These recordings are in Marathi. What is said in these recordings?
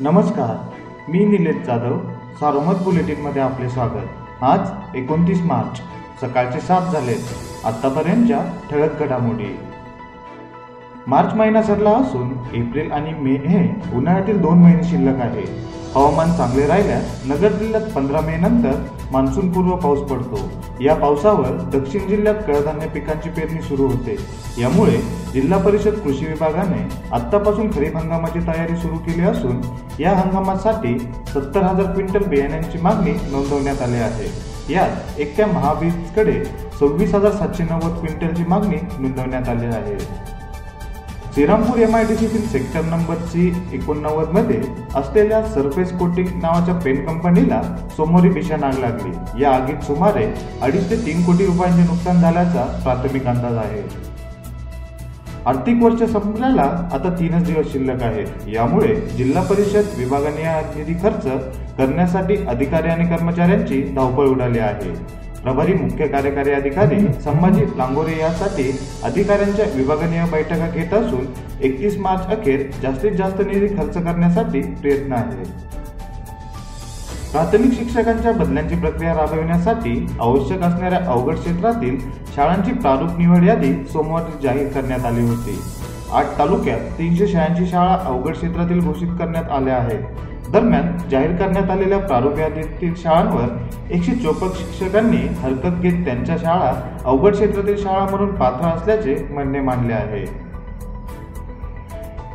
नमस्कार मी निलेश जाधव सारोमत बुलेटिनमध्ये आपले स्वागत. आज एकोणतीस मार्च सकाळचे सात झाले आत्तापर्यंतच्या ठळक घडामोडी. मार्च महिना सरला असून एप्रिल आणि मे हे उन्हाळ्यातील दोन महिने शिल्लक आहे हवामान चांगले राहिल्यास नगर जिल्ह्यात पंधरा मे नंतर मान्सूनपूर्व पाऊस पडतो. या पावसावर दक्षिण जिल्ह्यात कडधान्य पिकांची पेरणी सुरू होते. यामुळे जिल्हा परिषद कृषी विभागाने आत्तापासून खरीप हंगामाची तयारी सुरू केली असून या हंगामासाठी सत्तर हजार क्विंटल बियाण्यांची मागणी नोंदवण्यात आली आहे. यात एकट्या महाबीजकडे सव्वीस हजार सातशे नव्वद क्विंटलची मागणी नोंदवण्यात आली आहे. श्रीरामपूर एम आय डी सीतील सेक्टर नंबर सी एकोणनव्वदमध्ये असलेल्या सरफेस कोटिंग नावाच्या पेन कंपनीला सोमवारी भीषण आग लागली. या आगीत सुमारे अडीच ते तीन कोटी रुपयांचे नुकसान झाल्याचा प्राथमिक अंदाज आहे. आर्थिक वर्ष संपल्याला आता तीनच दिवस शिल्लक आहेत. यामुळे जिल्हा परिषद विभागाने निधी खर्च करण्यासाठी अधिकारी आणि कर्मचाऱ्यांची धावपळ उडाली आहे. प्रभारी मुख्य कार्यकारी अधिकारी संभाजी लांगोरे यासाठी अधिकाऱ्यांच्या विभागनीय बैठका घेत असून एकतीस मार्च अखेर जास्तीत जास्त निधी खर्च करण्यासाठी प्रयत्न आहे प्राथमिक शिक्षकांच्या बदल्यांची प्रक्रिया राबविण्यासाठी आवश्यक असणाऱ्या अवघड क्षेत्रातील शाळांची प्रारूप निवड यादी सोमवारी जाहीर करण्यात आली होती. आठ तालुक्यात तीनशे शहाऐंशी शाळा अवघड क्षेत्रातील घोषित करण्यात आल्या आहेत. दरम्यान जाहीर करण्यात आलेल्या प्रारूप यादीतील शाळांवर एकशे चोपन्न शिक्षकांनी हरकत घेत त्यांच्या शाळा अवघड क्षेत्रातील शाळा म्हणून पात्र असल्याचे म्हणणे मानले आहे.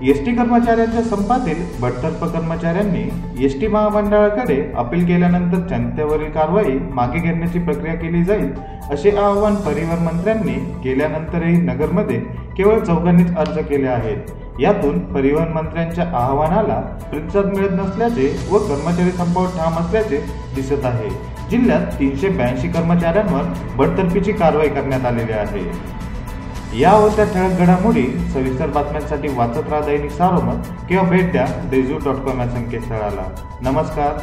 एस टी कर्मचाऱ्यांच्या संपातील बडतर्फ कर्मचाऱ्यांनी एस टी महामंडळाकडे अपील केल्यानंतर जनतेवरील कारवाई मागे घेण्याची प्रक्रिया केली जाईल असे आवाहन परिवहन मंत्र्यांनी केल्यानंतरही नगरमध्ये केवळ चौघांनीच अर्ज केले आहेत. यातून परिवहन मंत्र्यांच्या आवाहनाला प्रतिसाद मिळत नसल्याचे व कर्मचारी संपावर ठाम असल्याचे दिसत आहे. जिल्ह्यात तीनशे ब्याऐंशी कर्मचाऱ्यांवर बडतर्फीची कारवाई करण्यात आलेली आहे. या होत्या ठळक घडामोडी सविस्तर बातम्यांसाठी वाचत राहा दैनिक सारोमत किंवा भेट द्या देजू डॉट कॉम या संकेतस्थळाला. नमस्कार.